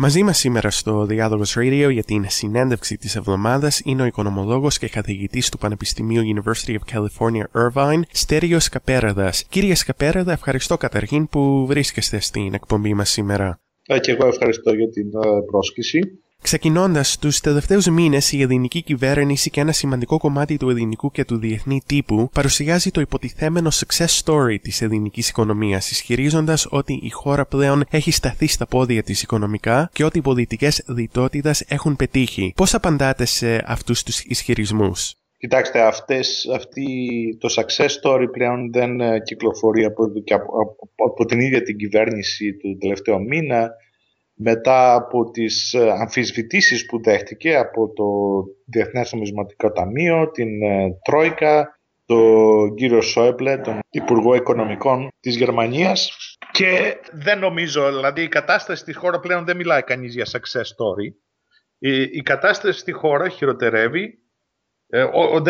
Μαζί μας σήμερα στο Διάλογο Radio για την συνέντευξη της εβδομάδας είναι ο οικονομολόγος και καθηγητής του Πανεπιστημίου University of California Irvine, Στέριος Καπέραδας. Κύριε Σκαπέραδα, ευχαριστώ καταρχήν που βρίσκεστε στην εκπομπή μας σήμερα. Ε, και εγώ ευχαριστώ για την ε, πρόσκληση. Ξεκινώντας, τους τελευταίους μήνες η ελληνική κυβέρνηση και ένα σημαντικό κομμάτι του ελληνικού και του διεθνή τύπου παρουσιάζει το υποτιθέμενο success story της ελληνικής οικονομίας, ισχυρίζοντας ότι η χώρα πλέον έχει σταθεί στα πόδια της οικονομικά και ότι οι πολιτικές λιτότητας έχουν πετύχει. Πώς απαντάτε σε αυτούς τους ισχυρισμούς, Κοιτάξτε, αυτές, αυτή, το success story πλέον δεν ε, κυκλοφορεί από, από, από την ίδια την κυβέρνηση του τελευταίου μήνα μετά από τις ε, αμφισβητήσεις που δέχτηκε από το Διεθνές Νομισματικό Ταμείο, την ε, Τρόικα, τον κύριο Σόεπλε, τον Υπουργό Οικονομικών της Γερμανίας και δεν νομίζω, δηλαδή η κατάσταση στη χώρα πλέον δεν μιλάει κανείς για success story. Η, η κατάσταση στη χώρα χειροτερεύει, ε,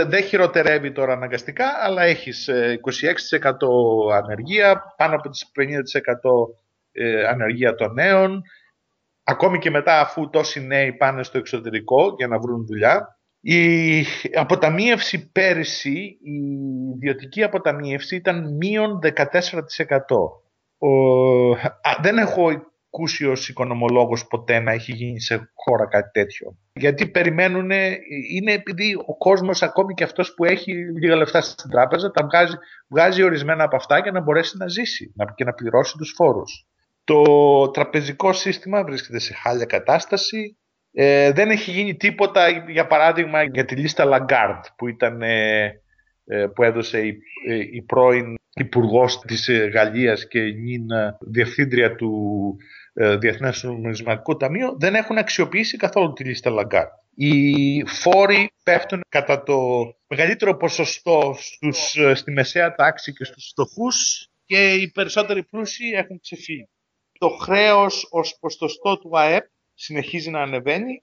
δεν χειροτερεύει τώρα αναγκαστικά, αλλά έχεις 26% ανεργία, πάνω από τις 50% ανεργία των νέων, ακόμη και μετά αφού τόσοι νέοι πάνε στο εξωτερικό για να βρουν δουλειά. Η αποταμίευση πέρυσι, η ιδιωτική αποταμίευση ήταν μείον 14%. Ο, δεν έχω ακούσει ως οικονομολόγος ποτέ να έχει γίνει σε χώρα κάτι τέτοιο. Γιατί περιμένουν, είναι επειδή ο κόσμος ακόμη και αυτός που έχει λίγα λεφτά στην τράπεζα τα βγάζει, βγάζει ορισμένα από αυτά για να μπορέσει να ζήσει και να πληρώσει τους φόρους. Το τραπεζικό σύστημα βρίσκεται σε χάλια κατάσταση. Ε, δεν έχει γίνει τίποτα, για παράδειγμα, για τη λίστα Lagarde που, ήταν, ε, ε που έδωσε η, ε, η πρώην υπουργός της ε, Γαλλίας και νυν διευθύντρια του ε, Διεθνές Νομισματικού Ταμείου. Δεν έχουν αξιοποιήσει καθόλου τη λίστα Lagarde. Οι φόροι πέφτουν κατά το μεγαλύτερο ποσοστό στους, στη μεσαία τάξη και στους φτωχούς και οι περισσότεροι πλούσιοι έχουν ξεφύγει το χρέος ως ποστοστό του ΑΕΠ συνεχίζει να ανεβαίνει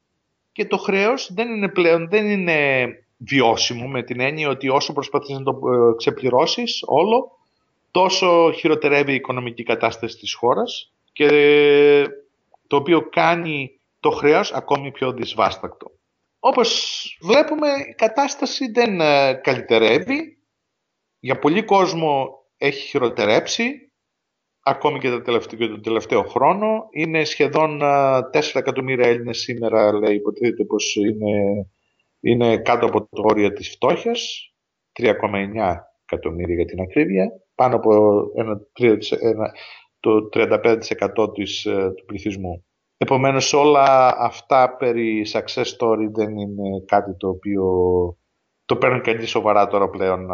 και το χρέος δεν είναι πλέον δεν είναι βιώσιμο με την έννοια ότι όσο προσπαθείς να το ε, ξεπληρώσεις όλο τόσο χειροτερεύει η οικονομική κατάσταση της χώρας και το οποίο κάνει το χρέος ακόμη πιο δυσβάστακτο. Όπως βλέπουμε η κατάσταση δεν ε, καλυτερεύει. Για πολύ κόσμο έχει χειροτερέψει ακόμη και, το τελευταίο, το τελευταίο χρόνο. Είναι σχεδόν 4 εκατομμύρια Έλληνες σήμερα, λέει, υποτίθεται πως είναι, είναι κάτω από το όριο της φτώχειας, 3,9 εκατομμύρια για την ακρίβεια, πάνω από ένα, ένα, το 35% της, ε, του πληθυσμού. Επομένως όλα αυτά περί success story δεν είναι κάτι το οποίο το παίρνουν κανεί σοβαρά τώρα πλέον,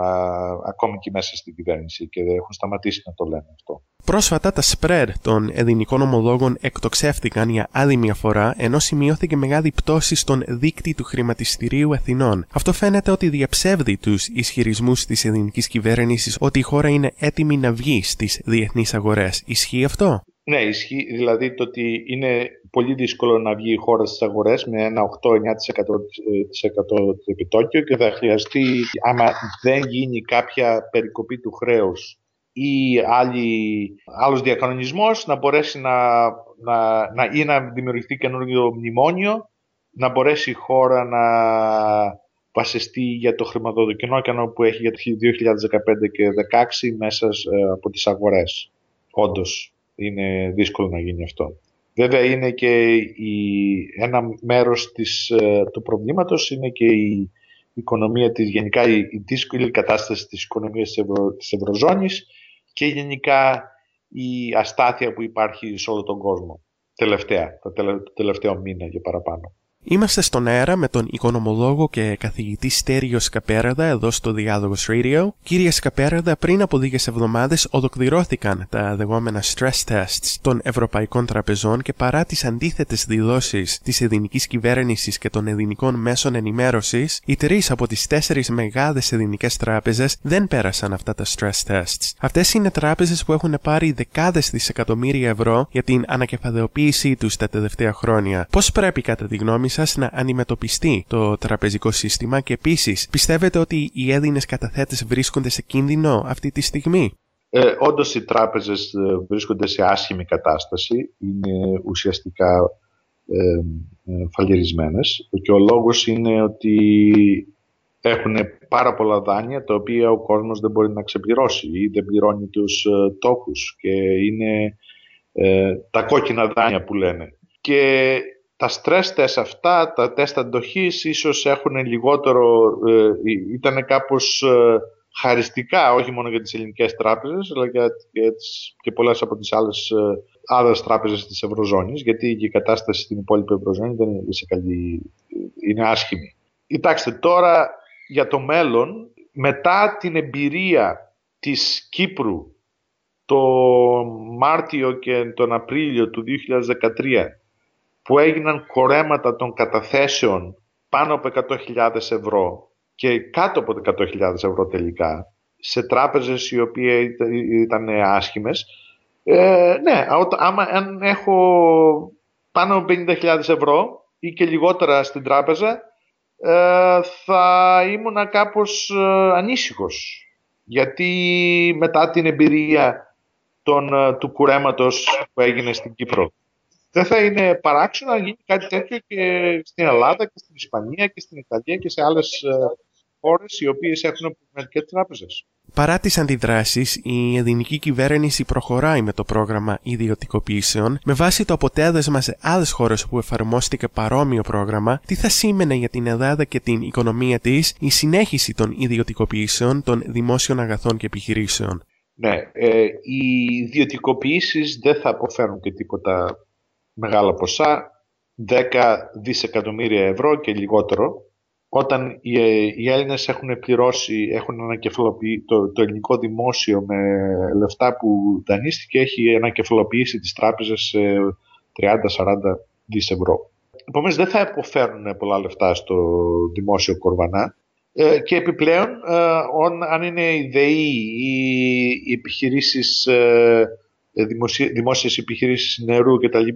ακόμη και μέσα στην κυβέρνηση και δεν έχουν σταματήσει να το λένε αυτό. Πρόσφατα τα spread των ελληνικών ομολόγων εκτοξεύτηκαν για άλλη μια φορά, ενώ σημειώθηκε μεγάλη πτώση στον δίκτυο του χρηματιστηρίου Αθηνών. Αυτό φαίνεται ότι διαψεύδει τους ισχυρισμούς της ελληνικής κυβέρνησης ότι η χώρα είναι έτοιμη να βγει στις διεθνείς αγορές. Ισχύει αυτό; Ναι, ισχύει δηλαδή το ότι είναι πολύ δύσκολο να βγει η χώρα στις αγορές με ένα 8-9% επιτόκιο και θα χρειαστεί, άμα δεν γίνει κάποια περικοπή του χρέους ή άλλη, άλλος διακανονισμός, να μπορέσει να, να, να, ή να δημιουργηθεί καινούργιο μνημόνιο, να μπορέσει η χώρα να βασιστεί για το χρηματοδοκινόκανο που έχει για το 2015 και 2016 μέσα ε, από τις αγορές. Όντως είναι δύσκολο να γίνει αυτό. Βέβαια είναι και η, ένα μέρος της, ε, του προβλήματος είναι και η οικονομία της, γενικά η, η δύσκολη κατάσταση της οικονομίας της, Ευρω, της Ευρωζώνης και γενικά η αστάθεια που υπάρχει σε όλο τον κόσμο τελευταία, το τελευταίο μήνα και παραπάνω. Είμαστε στον αέρα με τον οικονομολόγο και καθηγητή Στέριο Σκαπέραδα εδώ στο Διάλογο Radio. Κύριε Σκαπέραδα, πριν από λίγες εβδομάδες ολοκληρώθηκαν τα λεγόμενα stress tests των ευρωπαϊκών τραπεζών και παρά τις αντίθετες δηλώσεις της ελληνικής κυβέρνησης και των ελληνικών μέσων ενημέρωσης, οι τρεις από τις τέσσερις μεγάλες ελληνικές τράπεζες δεν πέρασαν αυτά τα stress tests. Αυτές είναι τράπεζες που έχουν πάρει δεκάδες δισεκατομμύρια ευρώ για την ανακεφαλαιοποίησή τους τα τελευταία χρόνια. Πώς πρέπει, κατά τη γνώμη σας να αντιμετωπιστεί το τραπεζικό σύστημα και επίσης πιστεύετε ότι οι Έλληνες καταθέτες βρίσκονται σε κίνδυνο αυτή τη στιγμή; Ε, όντως οι τράπεζες ε, βρίσκονται σε άσχημη κατάσταση. Είναι ουσιαστικά ε, φαλιρισμένες και ο λόγος είναι ότι έχουν πάρα πολλά δάνεια τα οποία ο κόσμος δεν μπορεί να ξεπληρώσει ή δεν πληρώνει τους ε, τόκους και είναι ε, τα κόκκινα δάνεια που λένε. Και τα stress test αυτά, τα τεστ αντοχής ίσως έχουν λιγότερο, ε, ήταν κάπως ε, χαριστικά όχι μόνο για τις ελληνικές τράπεζες αλλά για, για τις, και πολλές από τις άλλες, ε, άλλες τράπεζες της Ευρωζώνης γιατί η κατάσταση στην υπόλοιπη Ευρωζώνη δεν είναι σε καλή, είναι άσχημη. Κοιτάξτε τώρα για το μέλλον μετά την εμπειρία της Κύπρου το Μάρτιο και τον Απρίλιο του 2013 που έγιναν κορέματα των καταθέσεων πάνω από 100.000 ευρώ και κάτω από 100.000 ευρώ τελικά σε τράπεζες οι οποίες ήταν άσχημες ε, ναι, άμα αν έχω πάνω από 50.000 ευρώ ή και λιγότερα στην τράπεζα ε, θα ήμουν κάπως ε, ανήσυχος. Γιατί μετά την εμπειρία των, ε, του κουρέματος που έγινε στην Κύπρο δεν θα είναι παράξενο να γίνει κάτι τέτοιο και στην Ελλάδα και στην Ισπανία και στην Ιταλία και σε άλλες ε, χώρες οι οποίες έχουν προβληματικέ τράπεζες. Παρά τις αντιδράσεις, η ελληνική κυβέρνηση προχωράει με το πρόγραμμα ιδιωτικοποιήσεων. Με βάση το αποτέλεσμα σε άλλες χώρες που εφαρμόστηκε παρόμοιο πρόγραμμα, τι θα σήμαινε για την Ελλάδα και την οικονομία της η συνέχιση των ιδιωτικοποιήσεων των δημόσιων αγαθών και επιχειρήσεων; Ναι, ε, οι ιδιωτικοποιήσεις δεν θα αποφέρουν και τίποτα μεγάλα ποσά, 10 δισεκατομμύρια ευρώ και λιγότερο, όταν οι, οι Έλληνες έχουν πληρώσει, έχουν ανακεφαλοποιήσει, το, το ελληνικό δημόσιο με λεφτά που δανείστηκε έχει ανακεφαλοποιήσει τις τράπεζες σε 30-40 δις ευρώ. Επομένως δεν θα αποφέρουν πολλά λεφτά στο δημόσιο κορβανά ε, και επιπλέον ε, αν είναι η ΔΕΗ ή οι επιχειρήσεις, ε, δημόσιες επιχειρήσεις νερού κτλ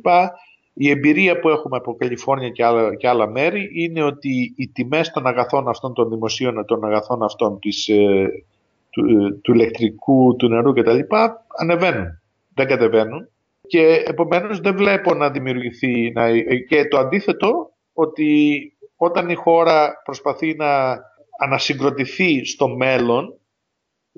η εμπειρία που έχουμε από Καλιφόρνια και άλλα, και άλλα μέρη είναι ότι οι τιμές των αγαθών αυτών, των δημοσίων των αγαθών αυτών, της, ε, του, ε, του, ηλεκτρικού, του νερού κτλ. ανεβαίνουν, δεν κατεβαίνουν και επομένως δεν βλέπω να δημιουργηθεί να, και το αντίθετο ότι όταν η χώρα προσπαθεί να ανασυγκροτηθεί στο μέλλον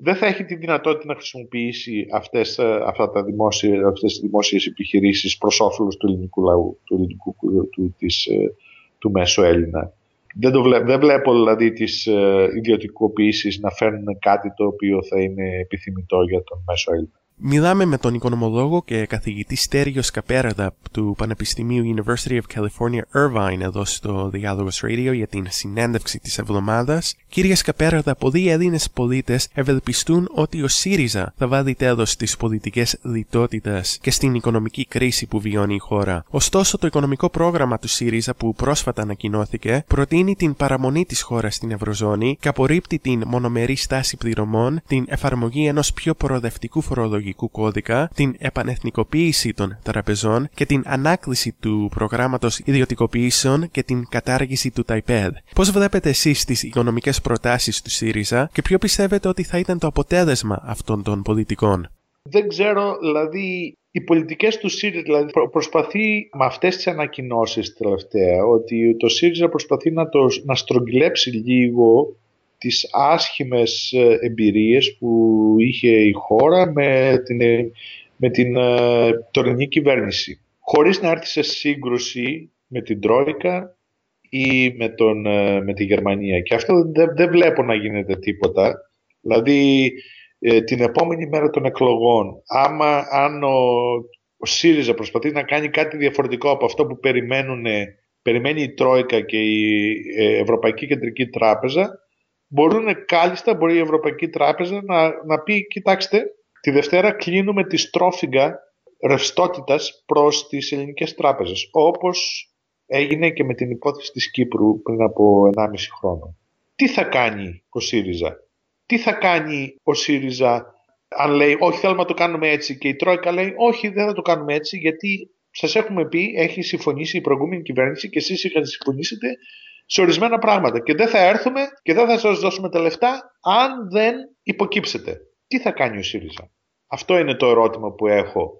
δεν θα έχει τη δυνατότητα να χρησιμοποιήσει αυτές, ε, αυτά τα δημόσια, αυτές τις δημόσιες επιχειρήσεις προς όφελος του ελληνικού λαού, του, ελληνικού, του, της, ε, του μέσου Έλληνα. Δεν, το βλέπω, δεν βλέπω δηλαδή τις ε, ιδιωτικοποιήσεις να φέρνουν κάτι το οποίο θα είναι επιθυμητό για τον μέσο Έλληνα. Μιλάμε με τον οικονομολόγο και καθηγητή Στέριο Σκαπέραδα του Πανεπιστημίου University of California Irvine εδώ στο Διάλογος Radio για την συνέντευξη της εβδομάδας. Κύριε Σκαπέραδα, πολλοί Έλληνες πολίτες ευελπιστούν ότι ο ΣΥΡΙΖΑ θα βάλει τέλος στις πολιτικές λιτότητας και στην οικονομική κρίση που βιώνει η χώρα. Ωστόσο, το οικονομικό πρόγραμμα του ΣΥΡΙΖΑ που πρόσφατα ανακοινώθηκε προτείνει την παραμονή της χώρας στην Ευρωζώνη και απορρίπτει την μονομερή στάση πληρωμών, την εφαρμογή ενός πιο προοδευτικού φορολογικού κώδικα, την επανεθνικοποίηση των τραπεζών και την ανάκληση του προγράμματος ιδιωτικοποιήσεων και την κατάργηση του ΤΑΙΠΕΔ. Πώς βλέπετε εσείς τις οικονομικές προτάσεις του ΣΥΡΙΖΑ και ποιο πιστεύετε ότι θα ήταν το αποτέλεσμα αυτών των πολιτικών; Δεν ξέρω, δηλαδή οι πολιτικές του ΣΥΡΙΖΑ δηλαδή, προσπαθεί με αυτές τις ανακοινώσεις τελευταία ότι το ΣΥΡΙΖΑ προσπαθεί να, το, να στρογγυλέψει λίγο τις άσχημες ε, εμπειρίες που είχε η χώρα με την, ε, με την ε, τωρινή κυβέρνηση. Χωρίς να έρθει σε σύγκρουση με την Τρόικα ή με, τον, με τη Γερμανία. Και αυτό δεν, δεν βλέπω να γίνεται τίποτα. Δηλαδή την επόμενη μέρα των εκλογών, άμα αν ο, ο ΣΥΡΙΖΑ προσπαθεί να κάνει κάτι διαφορετικό από αυτό που περιμένουν, περιμένει η Τρόικα και η Ευρωπαϊκή Κεντρική Τράπεζα, μπορούν κάλλιστα, μπορεί η Ευρωπαϊκή Τράπεζα να, να πει, κοιτάξτε, τη Δευτέρα κλείνουμε τη στρόφιγγα ρευστότητας προς τις ελληνικές τράπεζες, όπως έγινε και με την υπόθεση της Κύπρου πριν από 1,5 χρόνο. Τι θα κάνει ο ΣΥΡΙΖΑ, τι θα κάνει ο ΣΥΡΙΖΑ αν λέει όχι θέλουμε να το κάνουμε έτσι και η Τρόικα λέει όχι δεν θα το κάνουμε έτσι γιατί σας έχουμε πει έχει συμφωνήσει η προηγούμενη κυβέρνηση και εσείς είχατε συμφωνήσετε σε ορισμένα πράγματα και δεν θα έρθουμε και δεν θα σας δώσουμε τα λεφτά αν δεν υποκύψετε. Τι θα κάνει ο ΣΥΡΙΖΑ; Αυτό είναι το ερώτημα που έχω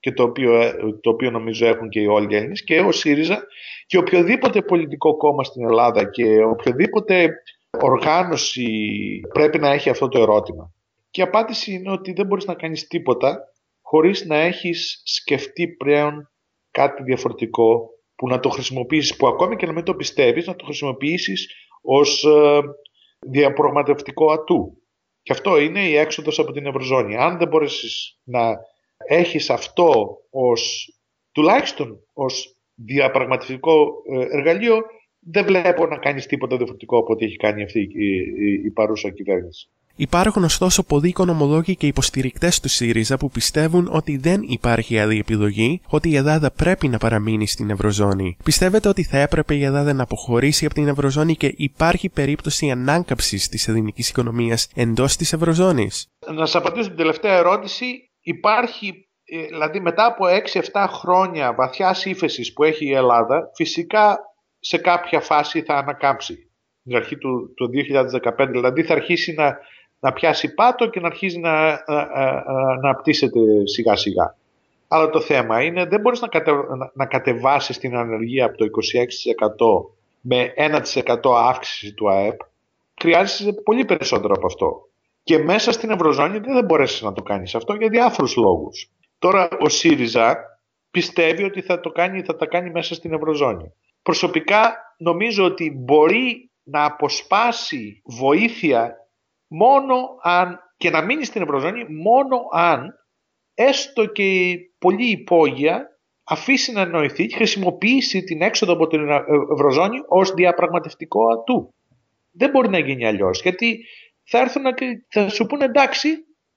και το οποίο, το οποίο νομίζω έχουν και οι όλοι Έλληνες και ο ΣΥΡΙΖΑ και οποιοδήποτε πολιτικό κόμμα στην Ελλάδα και οποιοδήποτε οργάνωση πρέπει να έχει αυτό το ερώτημα. Και η απάντηση είναι ότι δεν μπορείς να κάνεις τίποτα χωρίς να έχεις σκεφτεί πλέον κάτι διαφορετικό που να το χρησιμοποιήσεις, που ακόμη και να μην το πιστεύεις, να το χρησιμοποιήσεις ως ε, διαπραγματευτικό ατού. Και αυτό είναι η έξοδος από την Ευρωζώνη. Αν δεν μπορέσεις να έχεις αυτό ως, τουλάχιστον ως διαπραγματευτικό ε, εργαλείο, δεν βλέπω να κάνεις τίποτα διαφορετικό από ό,τι έχει κάνει αυτή η, η παρούσα κυβέρνηση. Υπάρχουν ωστόσο πολλοί οικονομολόγοι και υποστηρικτές του ΣΥΡΙΖΑ που πιστεύουν ότι δεν υπάρχει άλλη επιλογή, ότι η Ελλάδα πρέπει να παραμείνει στην Ευρωζώνη. Πιστεύετε ότι θα έπρεπε η Ελλάδα να αποχωρήσει από την Ευρωζώνη και υπάρχει περίπτωση ανάκαμψης της ελληνικής οικονομίας εντός της Ευρωζώνης; Να σας απαντήσω την τελευταία ερώτηση. Υπάρχει ε, δηλαδή μετά από 6-7 χρόνια βαθιά ύφεση που έχει η Ελλάδα, φυσικά σε κάποια φάση θα ανακάμψει. Την αρχή του, του 2015, δηλαδή θα αρχίσει να να πιάσει πάτο και να αρχίζει να, να, να πτήσεται σιγά σιγά. Αλλά το θέμα είναι δεν μπορείς να, κατε, να κατεβάσεις την ανεργία από το 26% με 1% αύξηση του ΑΕΠ. Χρειάζεσαι πολύ περισσότερο από αυτό. Και μέσα στην Ευρωζώνη δεν θα μπορέσεις να το κάνεις αυτό για διάφορους λόγους. Τώρα ο ΣΥΡΙΖΑ πιστεύει ότι θα, το κάνει, θα τα κάνει μέσα στην Ευρωζώνη. Προσωπικά νομίζω ότι μπορεί να αποσπάσει βοήθεια μόνο αν και να μείνει στην Ευρωζώνη μόνο αν έστω και πολύ υπόγεια αφήσει να εννοηθεί και χρησιμοποιήσει την έξοδο από την Ευρωζώνη ως διαπραγματευτικό ατού. Δεν μπορεί να γίνει αλλιώς. γιατί θα έρθουν και θα σου πούνε εντάξει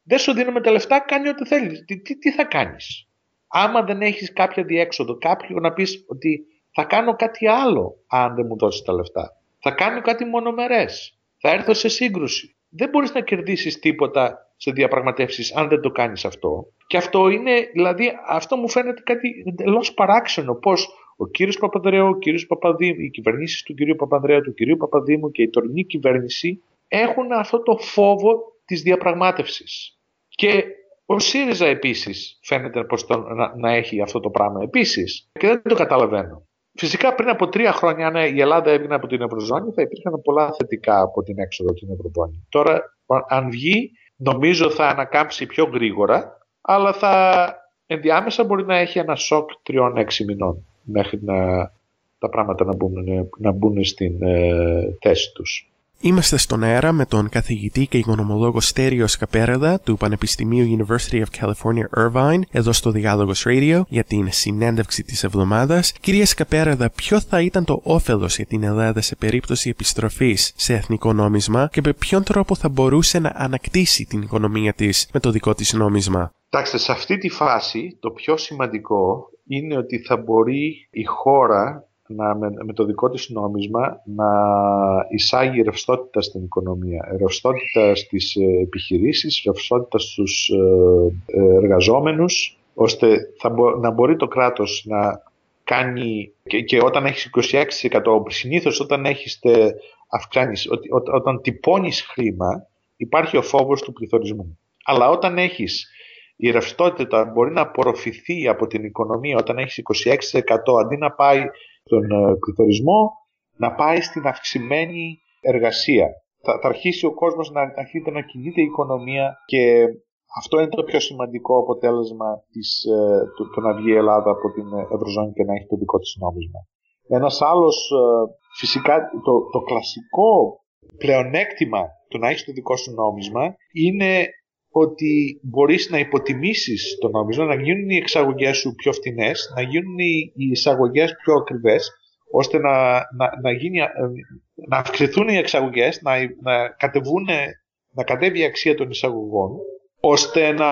δεν σου δίνουμε τα λεφτά, κάνει ό,τι θέλεις. Τι, τι, τι θα κάνεις; Άμα δεν έχεις κάποια διέξοδο, κάποιο να πεις ότι θα κάνω κάτι άλλο αν δεν μου δώσεις τα λεφτά. Θα κάνω κάτι μονομερές. Θα έρθω σε σύγκρουση δεν μπορείς να κερδίσεις τίποτα σε διαπραγματεύσεις αν δεν το κάνεις αυτό. Και αυτό είναι, δηλαδή, αυτό μου φαίνεται κάτι εντελώς παράξενο. Πώς ο κύριος Παπανδρέου, ο κύριος Παπαδήμου, οι κυβερνήσεις του κυρίου Παπανδρέου, του κυρίου Παπαδήμου και η τωρινή κυβέρνηση έχουν αυτό το φόβο της διαπραγμάτευσης. Και ο ΣΥΡΙΖΑ επίσης φαίνεται πως να, να έχει αυτό το πράγμα επίσης και δεν το καταλαβαίνω. Φυσικά πριν από τρία χρόνια, αν η Ελλάδα έβγαινε από την Ευρωζώνη, θα υπήρχαν πολλά θετικά από την έξοδο από την Ευρωζώνη. Τώρα, αν βγει, νομίζω θα ανακάμψει πιο γρήγορα, αλλά θα ενδιάμεσα μπορεί να έχει ένα σοκ τριών-έξι μηνών μέχρι να, τα πράγματα να μπουν, να μπουν στην ε, θέση τους. Είμαστε στον αέρα με τον καθηγητή και οικονομολόγο Στέριο Σκαπέραδα του Πανεπιστημίου University of California Irvine εδώ στο Διάλογος Radio για την συνέντευξη της εβδομάδας. Κυρία Σκαπέραδα, ποιο θα ήταν το όφελος για την Ελλάδα σε περίπτωση επιστροφής σε εθνικό νόμισμα και με ποιον τρόπο θα μπορούσε να ανακτήσει την οικονομία της με το δικό της νόμισμα; Κοιτάξτε, σε αυτή τη φάση το πιο σημαντικό είναι ότι θα μπορεί η χώρα να, με, το δικό της νόμισμα να εισάγει ρευστότητα στην οικονομία, ρευστότητα στις ε, επιχειρήσεις, ρευστότητα στους ε, ε, εργαζόμενους, ώστε θα να μπορεί το κράτος να κάνει και, και όταν έχεις 26% συνήθως όταν έχεις αυξάνεις, όταν τυπώνεις χρήμα υπάρχει ο φόβος του πληθωρισμού. Αλλά όταν έχεις η ρευστότητα μπορεί να απορροφηθεί από την οικονομία όταν έχεις 26% αντί να πάει στον ε, πληθωρισμό να πάει στην αυξημένη εργασία. Θα, θα αρχίσει ο κόσμος να αρχίσει να κινείται η οικονομία και αυτό είναι το πιο σημαντικό αποτέλεσμα της, ε, του, το να βγει η Ελλάδα από την Ευρωζώνη και να έχει το δικό της νόμισμα. Ένας άλλος, ε, φυσικά το, το κλασικό πλεονέκτημα του να έχεις το δικό σου νόμισμα είναι ότι μπορείς να υποτιμήσεις το νόμισμα, να γίνουν οι εξαγωγές σου πιο φτηνές, να γίνουν οι εισαγωγές πιο ακριβές, ώστε να, να, να, γίνει, να αυξηθούν οι εξαγωγές, να, να, κατεβούν, να κατέβει η αξία των εισαγωγών, ώστε να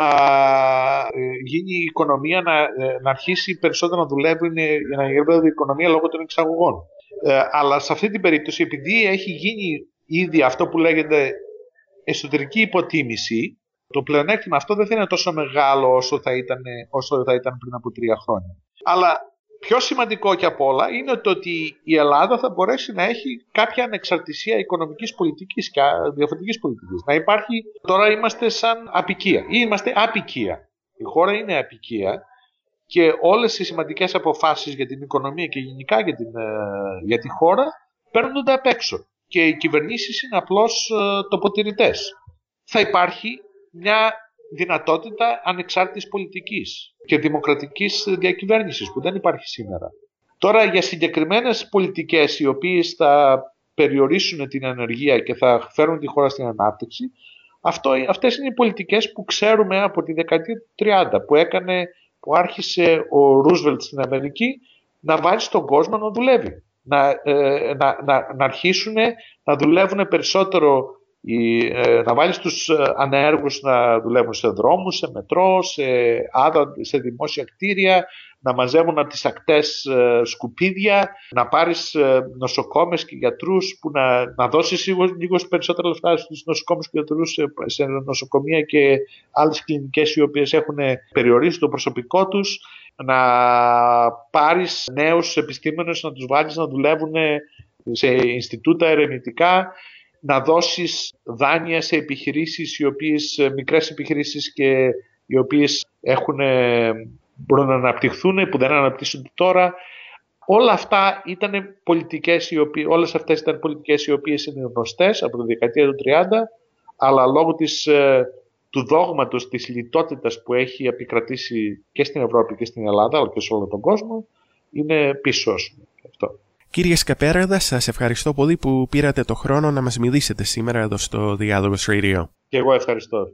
ε, γίνει η οικονομία να, ε, να αρχίσει περισσότερο να δουλεύει, να γυρνάει η οικονομία λόγω των εξαγωγών. Ε, αλλά σε αυτή την περίπτωση, επειδή έχει γίνει ήδη αυτό που λέγεται εσωτερική υποτίμηση, το πλεονέκτημα αυτό δεν θα είναι τόσο μεγάλο όσο θα ήταν, όσο θα ήταν πριν από τρία χρόνια. Αλλά πιο σημαντικό και από όλα είναι το ότι η Ελλάδα θα μπορέσει να έχει κάποια ανεξαρτησία οικονομικής πολιτικής και διαφορετικής πολιτικής. Να υπάρχει, τώρα είμαστε σαν απικία ή είμαστε απικία. Η χώρα είναι απικία και όλες οι σημαντικές αποφάσεις για την οικονομία και γενικά για, την, ε, για τη χώρα παίρνονται απ' έξω και οι κυβερνήσεις είναι απλώς ε, τοποτηρητές. Θα υπάρχει μια δυνατότητα ανεξάρτητης πολιτικής και δημοκρατικής διακυβέρνησης που δεν υπάρχει σήμερα. Τώρα για συγκεκριμένες πολιτικές οι οποίες θα περιορίσουν την ανεργία και θα φέρουν τη χώρα στην ανάπτυξη, αυτό, αυτές είναι οι πολιτικές που ξέρουμε από τη δεκαετία του 30 που, έκανε, που άρχισε ο Ρούσβελτ στην Αμερική να βάλει στον κόσμο να δουλεύει. Να, ε, να, να, να αρχίσουν να δουλεύουν περισσότερο ε, να βάλεις τους ε, ανέργους να δουλεύουν σε δρόμους, σε μετρό, σε, σε δημόσια κτίρια, να μαζεύουν από τις ακτές ε, σκουπίδια, να πάρεις νοσοκόμες και γιατρούς, που να, να δώσεις λίγο, λίγο περισσότερα λεφτά στους νοσοκόμες και γιατρούς σε, σε νοσοκομεία και άλλες κλινικές οι οποίες έχουν περιορίσει το προσωπικό τους, να πάρεις νέους επιστήμονες να τους βάλεις να δουλεύουν σε Ινστιτούτα ερευνητικά, να δώσεις δάνεια σε επιχειρήσεις οι οποίες, ε, μικρές επιχειρήσεις και οι οποίες έχουν, ε, μπορούν να αναπτυχθούν που δεν αναπτύσσονται τώρα. Όλα αυτά ήταν πολιτικές, οι οποίες, όλες αυτές ήταν πολιτικές οι οποίες είναι γνωστές από τη δεκαετία του 30 αλλά λόγω της, ε, του δόγματος της λιτότητας που έχει επικρατήσει και στην Ευρώπη και στην Ελλάδα αλλά και σε όλο τον κόσμο είναι πίσω αυτό. Κύριε Σκαπέραδα, σας ευχαριστώ πολύ που πήρατε το χρόνο να μας μιλήσετε σήμερα εδώ στο Διάλογος Radio. Και εγώ ευχαριστώ.